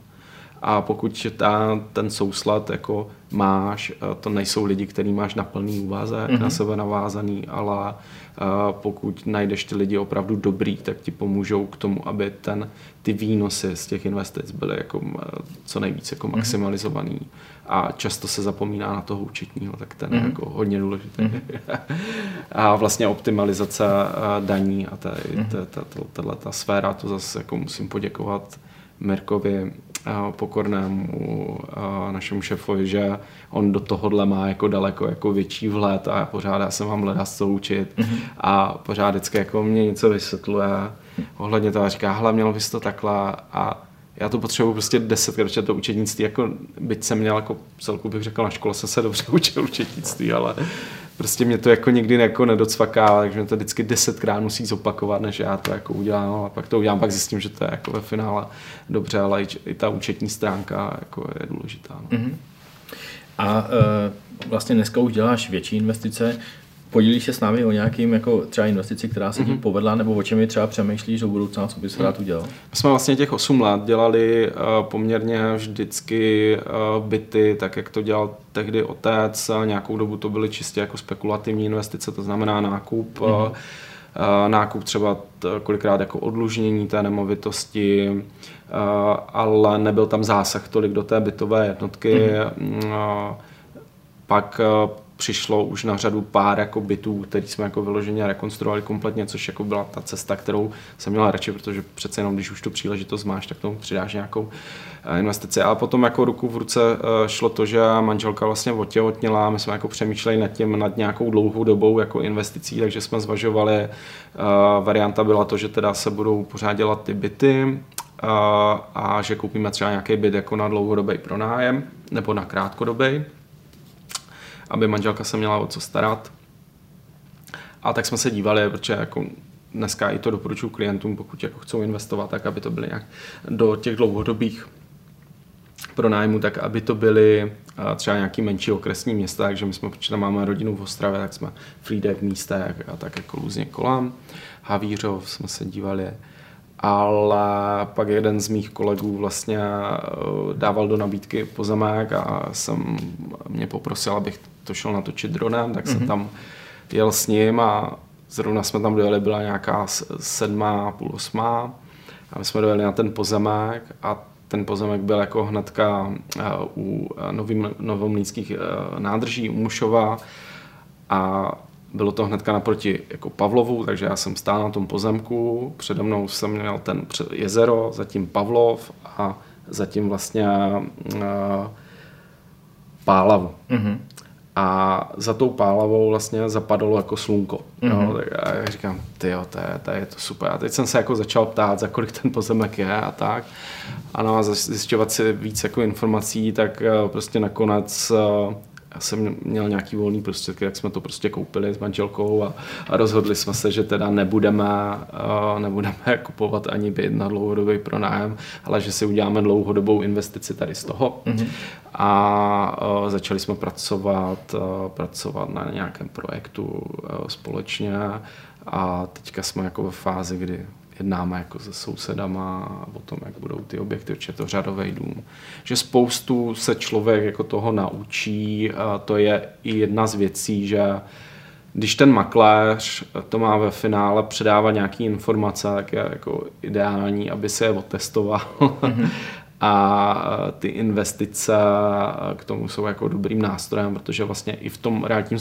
A pokud ta, ten souslad jako máš, eh, to nejsou lidi, který máš na plný úvazek, mm-hmm. na sebe navázaný, ale uh, pokud najdeš ty lidi opravdu dobrý, tak ti pomůžou k tomu, aby ten, ty výnosy z těch investic byly jako uh, co nejvíce jako mm-hmm. maximalizovaný. A často se zapomíná na toho účetního, tak ten mm-hmm. je mhm. jako hodně důležitý. Mm-hmm. a vlastně optimalizace daní a mm-hmm. ta sféra, to zase jako musím poděkovat Mirkovi pokornému našemu šéfovi, že on do tohohle má jako daleko jako větší vhled a pořád já jsem vám hledá co učit mm-hmm. a pořád vždycky jako mě něco vysvětluje ohledně toho a říká, hele, mělo bys to takhle a já to potřebuji prostě desetkrát, to učetnictví, jako byť jsem měl jako celku bych řekl, na škole jsem se dobře učil učetnictví, ale prostě mě to jako nikdy jako nedocvaká, takže mě to vždycky desetkrát musí zopakovat, než já to jako udělám a pak to udělám, pak zjistím, že to je jako ve finále dobře, ale i, ta účetní stránka jako je důležitá. No. Mm-hmm. A e, vlastně dneska už děláš větší investice. Podílíš se s námi o nějakým jako třeba investici, která se ti mm-hmm. povedla, nebo o čem je třeba přemýšlíš do budoucna, co bys mm-hmm. rád udělal? My jsme vlastně těch 8 let dělali uh, poměrně vždycky uh, byty, tak jak to dělal tehdy otec. Nějakou dobu to byly čistě jako spekulativní investice, to znamená nákup. Mm-hmm. Uh, nákup třeba kolikrát jako odlužnění té nemovitosti, ale nebyl tam zásah tolik do té bytové jednotky. Mm-hmm. Pak přišlo už na řadu pár jako bytů, který jsme jako vyloženě rekonstruovali kompletně, což jako byla ta cesta, kterou jsem měla radši, protože přece jenom, když už tu příležitost máš, tak tomu přidáš nějakou eh, investici. A potom jako ruku v ruce eh, šlo to, že manželka vlastně otěhotněla, my jsme jako přemýšleli nad tím, nad nějakou dlouhou dobou jako investicí, takže jsme zvažovali, eh, varianta byla to, že teda se budou pořád dělat ty byty, a že koupíme třeba nějaký byt jako na dlouhodobý pronájem nebo na krátkodobý aby manželka se měla o co starat. A tak jsme se dívali, protože jako dneska i to doporučuji klientům, pokud jako chcou investovat, tak aby to byly nějak do těch dlouhodobých pronájmu, tak aby to byly třeba nějaký menší okresní města, takže my jsme, protože máme rodinu v Ostravě, tak jsme Frýdek v místech a tak jako různě kolem. Havířov jsme se dívali, ale pak jeden z mých kolegů vlastně eh, dával do nabídky pozemek a jsem mě poprosil, abych to šel natočit dronem, tak jsem mm-hmm. tam jel s ním a zrovna jsme tam dojeli, byla nějaká sedmá, půl osmá a my jsme dojeli na ten pozemek a ten pozemek byl jako hnedka eh, u eh, novomlínských nádrží u Mušova a bylo to hnedka naproti jako Pavlovu, takže já jsem stál na tom pozemku, přede mnou jsem měl ten jezero, zatím Pavlov a zatím vlastně uh, Pálavu. Mm-hmm. A za tou pálavou vlastně zapadalo jako slunko. Mm-hmm. Jo, tak a já říkám, ty jo, to je, to je to super. A teď jsem se jako začal ptát, za kolik ten pozemek je a tak. A zjišťovat si víc jako informací, tak uh, prostě nakonec uh, já jsem měl nějaký volný prostředky, jak jsme to prostě koupili s manželkou a, a rozhodli jsme se, že teda nebudeme, uh, nebudeme kupovat ani byt na dlouhodobý pronájem, ale že si uděláme dlouhodobou investici tady z toho. Mm-hmm. A uh, začali jsme pracovat, uh, pracovat na nějakém projektu uh, společně a teďka jsme jako ve fázi, kdy jednáme jako se sousedama o tom, jak budou ty objekty, určitě to řadový dům. Že spoustu se člověk jako toho naučí, a to je i jedna z věcí, že když ten makléř to má ve finále předávat nějaké informace, tak je jako ideální, aby se je otestoval mm-hmm. a ty investice k tomu jsou jako dobrým nástrojem, protože vlastně i v tom realitním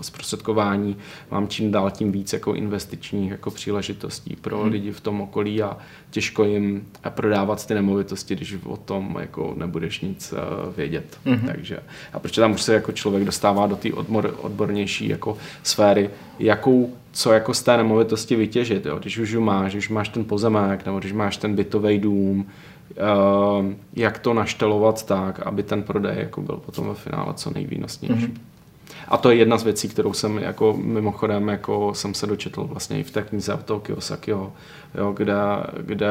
zprostředkování mám čím dál tím víc jako investičních jako příležitostí pro hmm. lidi v tom okolí a těžko jim prodávat ty nemovitosti, když o tom jako nebudeš nic eh, vědět. Hmm. Takže, a proč tam už se jako člověk dostává do té odmor, odbornější jako sféry, jakou co jako z té nemovitosti vytěžit. Jo? Když už máš, když máš ten pozemek, nebo když máš ten bytový dům, jak to naštelovat tak, aby ten prodej jako byl potom ve finále co nejvýnosnější. Mm-hmm. A to je jedna z věcí, kterou jsem jako mimochodem jako jsem se dočetl vlastně i v té knize od toho Kiyosakiho, jo, kde, kde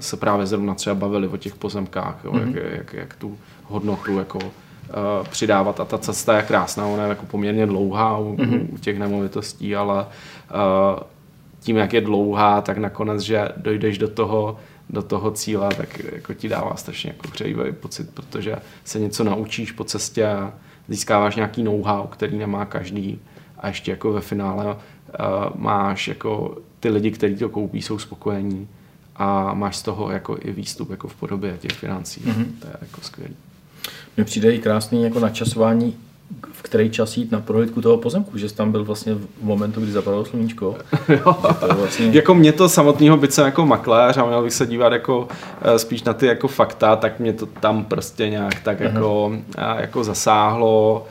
se právě zrovna třeba bavili o těch pozemkách, jo, mm-hmm. jak, jak, jak, tu hodnotu jako uh, přidávat a ta cesta je krásná, ona je jako poměrně dlouhá u, mm-hmm. u těch nemovitostí, ale uh, tím, jak je dlouhá, tak nakonec, že dojdeš do toho, do toho cíle, tak jako ti dává strašně jako hřejivý pocit, protože se něco naučíš po cestě a získáváš nějaký know-how, který nemá každý a ještě jako ve finále uh, máš jako ty lidi, kteří to koupí, jsou spokojení a máš z toho jako i výstup jako v podobě těch financí. Mm-hmm. To je jako skvělý. Mně přijde i krásný jako načasování v který čas jít na prohlídku toho pozemku, že jsi tam byl vlastně v momentu, kdy zapadlo sluníčko. jo. vlastně... jako mě to samotného byt jsem jako makléř a měl bych se dívat jako eh, spíš na ty jako fakta, tak mě to tam prostě nějak tak uh-huh. jako, jako zasáhlo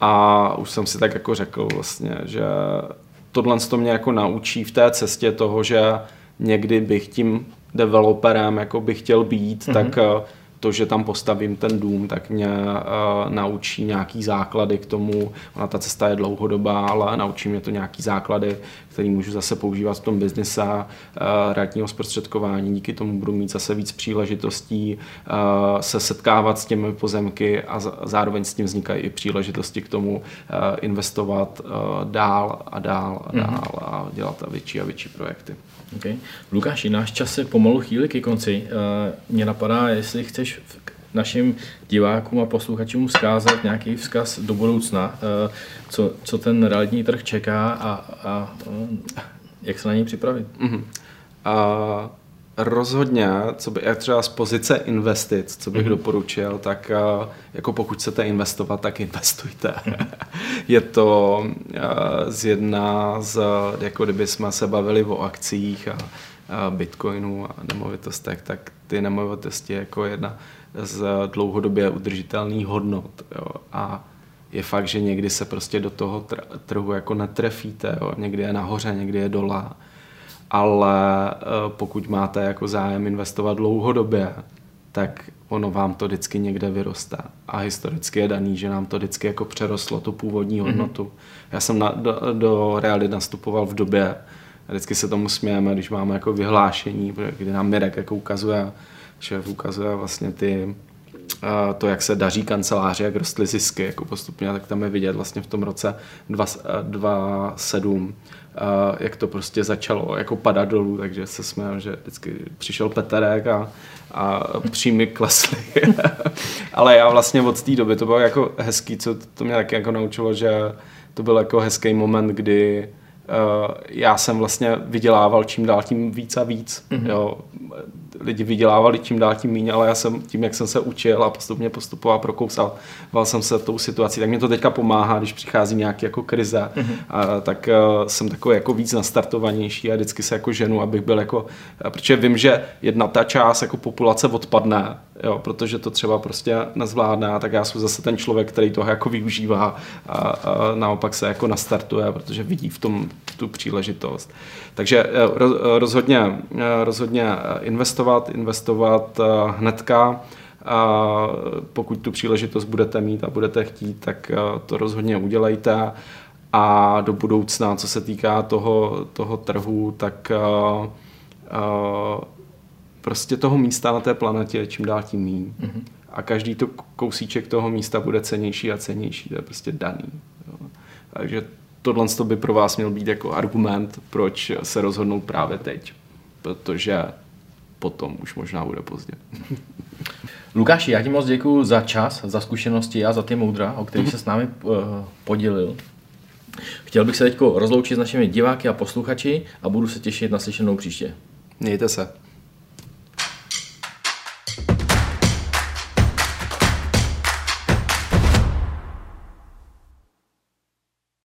a už jsem si tak jako řekl vlastně, že tohle to mě jako naučí v té cestě toho, že někdy bych tím developerem jako bych chtěl být, uh-huh. tak eh, to, že tam postavím ten dům, tak mě uh, naučí nějaký základy k tomu. Ona ta cesta je dlouhodobá, ale naučí mě to nějaký základy, který můžu zase používat v tom biznise uh, realitního zprostředkování. Díky tomu budu mít zase víc příležitostí uh, se setkávat s těmi pozemky a zároveň s tím vznikají i příležitosti k tomu uh, investovat dál a dál a mhm. dál a dělat větší a větší projekty. Okay. Lukáši, náš čas se pomalu chýli ke konci. Mě napadá, jestli chceš našim divákům a posluchačům vzkázat nějaký vzkaz do budoucna, uh, co, co ten realitní trh čeká a, a uh, jak se na něj připravit. Mm-hmm. Uh rozhodně, co by, jak třeba z pozice investic, co bych mm-hmm. doporučil, tak uh, jako pokud chcete investovat, tak investujte. je to z jedna z, jako kdyby jsme se bavili o akcích a, a bitcoinu a nemovitostech, tak ty nemovitosti jako jedna z dlouhodobě udržitelných hodnot. Jo. A je fakt, že někdy se prostě do toho trhu jako netrefíte, jo. někdy je nahoře, někdy je dole ale eh, pokud máte jako zájem investovat dlouhodobě, tak ono vám to vždycky někde vyroste. A historicky je daný, že nám to vždycky jako přerostlo tu původní mhm. hodnotu. Mm-hmm. Já jsem na, do, do reality nastupoval v době, vždycky se tomu smějeme, když máme jako vyhlášení, kdy nám Mirek jako ukazuje, že ukazuje vlastně ty, to, jak se daří kanceláři, jak rostly zisky jako postupně, tak tam je vidět vlastně v tom roce 2007 jak to prostě začalo jako padat dolů, takže se směl, že vždycky přišel Peterek a, a příjmy klesly. Ale já vlastně od té doby, to bylo jako hezký, co to mě taky jako naučilo, že to byl jako hezký moment, kdy já jsem vlastně vydělával čím dál tím víc a víc. Mm-hmm. Jo lidi vydělávali čím dál tím méně, ale já jsem tím, jak jsem se učil a postupně postupoval, prokousal jsem se tou situací, tak mě to teďka pomáhá, když přichází nějaký jako krize, mm-hmm. a, tak uh, jsem takový jako víc nastartovanější a vždycky se jako ženu, abych byl jako, protože vím, že jedna ta část jako populace odpadne, jo, protože to třeba prostě nezvládne, tak já jsem zase ten člověk, který toho jako využívá a, a naopak se jako nastartuje, protože vidí v tom tu příležitost. Takže eh, rozhodně, eh, rozhodně investovat, investovat eh, hnedka, a pokud tu příležitost budete mít a budete chtít, tak to rozhodně udělejte. A do budoucna, co se týká toho, toho trhu, tak prostě toho místa na té planetě čím dál tím méně. Mm-hmm. A každý to kousíček toho místa bude cenější a cenější. To je prostě daný. Jo. Takže tohle by pro vás měl být jako argument, proč se rozhodnout právě teď. Protože potom už možná bude pozdě. Lukáši, já ti moc děkuji za čas, za zkušenosti a za ty moudra, o kterých se s námi uh, podělil. Chtěl bych se teď rozloučit s našimi diváky a posluchači a budu se těšit na slyšenou příště. Mějte se.